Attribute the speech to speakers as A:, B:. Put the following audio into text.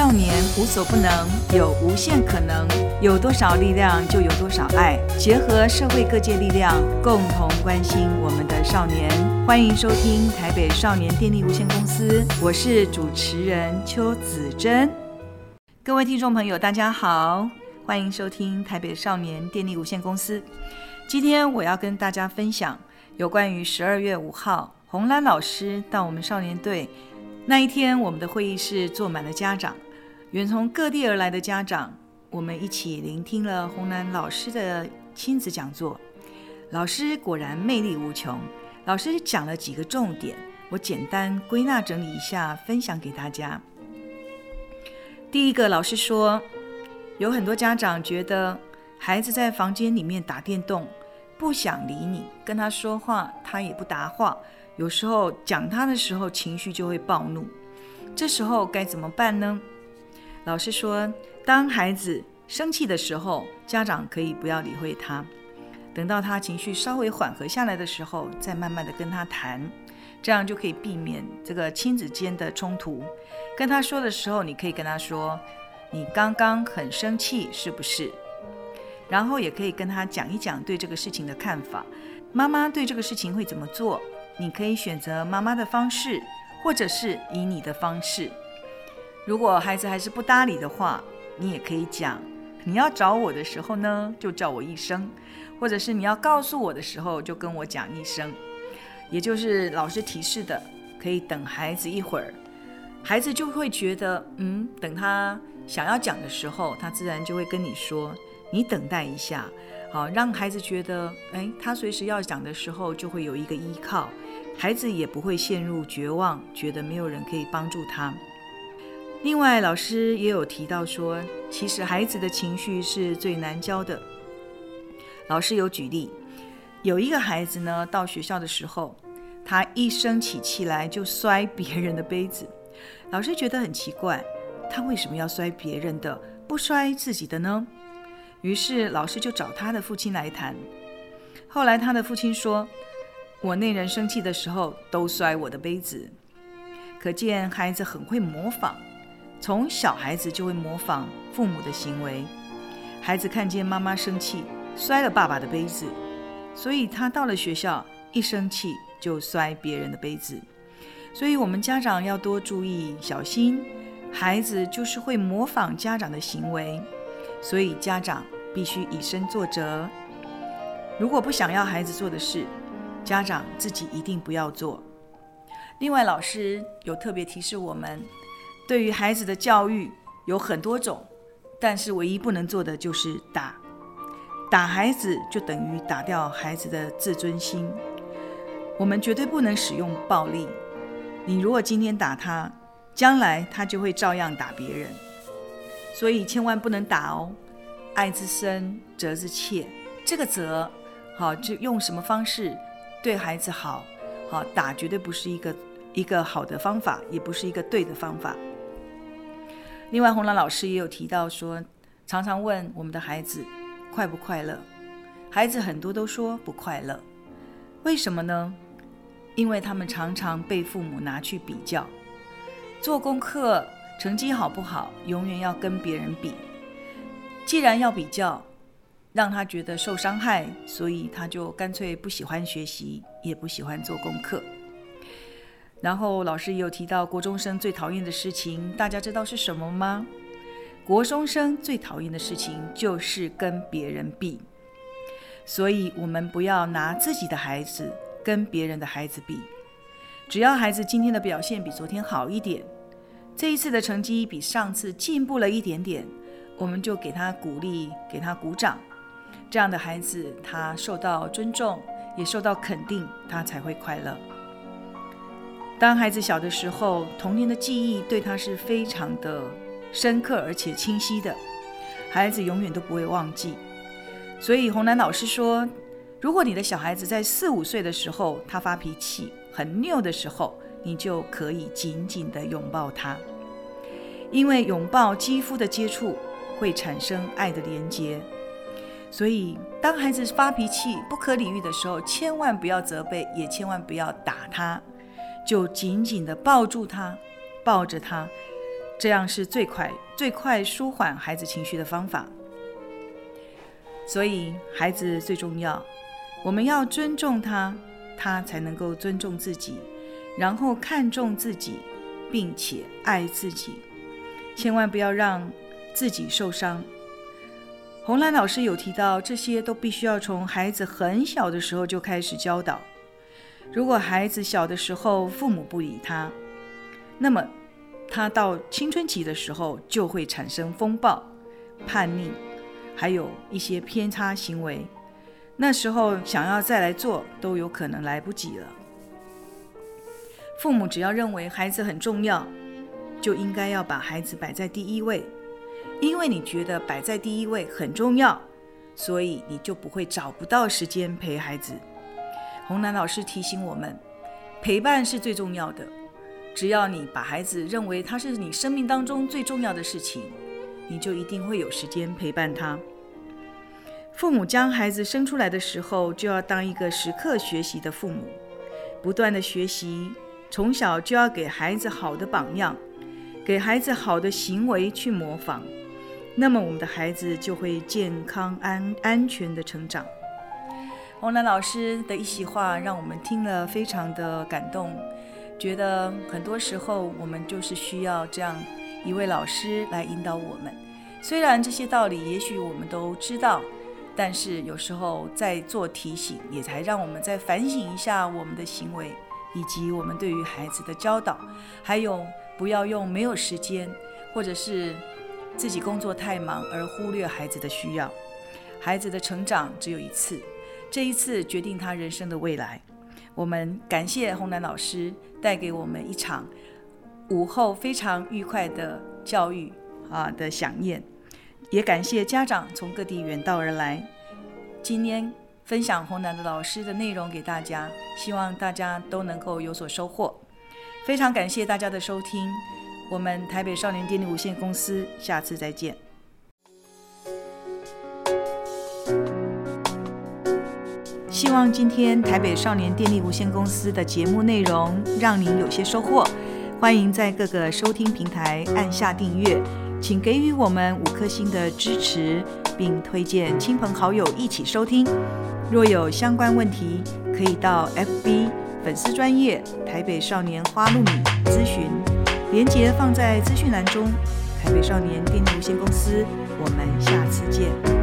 A: 少年无所不能，有无限可能。有多少力量，就有多少爱。结合社会各界力量，共同关心我们的少年。欢迎收听台北少年电力无限公司，我是主持人邱子珍。各位听众朋友，大家好，欢迎收听台北少年电力无限公司。今天我要跟大家分享有关于十二月五号，红兰老师到我们少年队。那一天，我们的会议室坐满了家长，远从各地而来的家长，我们一起聆听了洪兰老师的亲子讲座。老师果然魅力无穷。老师讲了几个重点，我简单归纳整理一下，分享给大家。第一个，老师说，有很多家长觉得孩子在房间里面打电动，不想理你，跟他说话，他也不答话。有时候讲他的时候，情绪就会暴怒，这时候该怎么办呢？老师说，当孩子生气的时候，家长可以不要理会他，等到他情绪稍微缓和下来的时候，再慢慢的跟他谈，这样就可以避免这个亲子间的冲突。跟他说的时候，你可以跟他说：“你刚刚很生气，是不是？”然后也可以跟他讲一讲对这个事情的看法，妈妈对这个事情会怎么做？你可以选择妈妈的方式，或者是以你的方式。如果孩子还是不搭理的话，你也可以讲：你要找我的时候呢，就叫我一声；或者是你要告诉我的时候，就跟我讲一声。也就是老师提示的，可以等孩子一会儿，孩子就会觉得，嗯，等他想要讲的时候，他自然就会跟你说：你等待一下。好，让孩子觉得，哎，他随时要讲的时候，就会有一个依靠，孩子也不会陷入绝望，觉得没有人可以帮助他。另外，老师也有提到说，其实孩子的情绪是最难教的。老师有举例，有一个孩子呢，到学校的时候，他一生起气来就摔别人的杯子，老师觉得很奇怪，他为什么要摔别人的，不摔自己的呢？于是老师就找他的父亲来谈。后来他的父亲说：“我那人生气的时候都摔我的杯子。”可见孩子很会模仿，从小孩子就会模仿父母的行为。孩子看见妈妈生气摔了爸爸的杯子，所以他到了学校一生气就摔别人的杯子。所以我们家长要多注意小心，孩子就是会模仿家长的行为。所以家长必须以身作则。如果不想要孩子做的事，家长自己一定不要做。另外，老师有特别提示我们，对于孩子的教育有很多种，但是唯一不能做的就是打。打孩子就等于打掉孩子的自尊心。我们绝对不能使用暴力。你如果今天打他，将来他就会照样打别人。所以千万不能打哦，爱之深，责之切。这个责，好，就用什么方式对孩子好，好，打绝对不是一个一个好的方法，也不是一个对的方法。另外，洪兰老师也有提到说，常常问我们的孩子快不快乐，孩子很多都说不快乐，为什么呢？因为他们常常被父母拿去比较，做功课。成绩好不好，永远要跟别人比。既然要比较，让他觉得受伤害，所以他就干脆不喜欢学习，也不喜欢做功课。然后老师也有提到，国中生最讨厌的事情，大家知道是什么吗？国中生最讨厌的事情就是跟别人比。所以，我们不要拿自己的孩子跟别人的孩子比。只要孩子今天的表现比昨天好一点。这一次的成绩比上次进步了一点点，我们就给他鼓励，给他鼓掌。这样的孩子，他受到尊重，也受到肯定，他才会快乐。当孩子小的时候，童年的记忆对他是非常的深刻而且清晰的，孩子永远都不会忘记。所以洪兰老师说，如果你的小孩子在四五岁的时候，他发脾气很拗的时候，你就可以紧紧地拥抱他，因为拥抱肌肤的接触会产生爱的连接。所以，当孩子发脾气、不可理喻的时候，千万不要责备，也千万不要打他，就紧紧地抱住他，抱着他，这样是最快、最快舒缓孩子情绪的方法。所以，孩子最重要，我们要尊重他，他才能够尊重自己，然后看重自己，并且爱自己。千万不要让自己受伤。红兰老师有提到，这些都必须要从孩子很小的时候就开始教导。如果孩子小的时候父母不理他，那么他到青春期的时候就会产生风暴、叛逆。还有一些偏差行为，那时候想要再来做都有可能来不及了。父母只要认为孩子很重要，就应该要把孩子摆在第一位，因为你觉得摆在第一位很重要，所以你就不会找不到时间陪孩子。洪楠老师提醒我们，陪伴是最重要的，只要你把孩子认为他是你生命当中最重要的事情。你就一定会有时间陪伴他。父母将孩子生出来的时候，就要当一个时刻学习的父母，不断的学习，从小就要给孩子好的榜样，给孩子好的行为去模仿，那么我们的孩子就会健康安安全的成长。洪兰老师的一席话，让我们听了非常的感动，觉得很多时候我们就是需要这样。一位老师来引导我们，虽然这些道理也许我们都知道，但是有时候在做提醒，也才让我们再反省一下我们的行为，以及我们对于孩子的教导，还有不要用没有时间，或者是自己工作太忙而忽略孩子的需要。孩子的成长只有一次，这一次决定他人生的未来。我们感谢洪楠老师带给我们一场。午后非常愉快的教育啊的饗宴，也感谢家长从各地远道而来。今天分享洪楠的老师的内容给大家，希望大家都能够有所收获。非常感谢大家的收听，我们台北少年电力无限公司下次再见。希望今天台北少年电力无限公司的节目内容让您有些收获。欢迎在各个收听平台按下订阅，请给予我们五颗星的支持，并推荐亲朋好友一起收听。若有相关问题，可以到 FB 粉丝专业台北少年花露米咨询，连结放在资讯栏中。台北少年电力无限公司，我们下次见。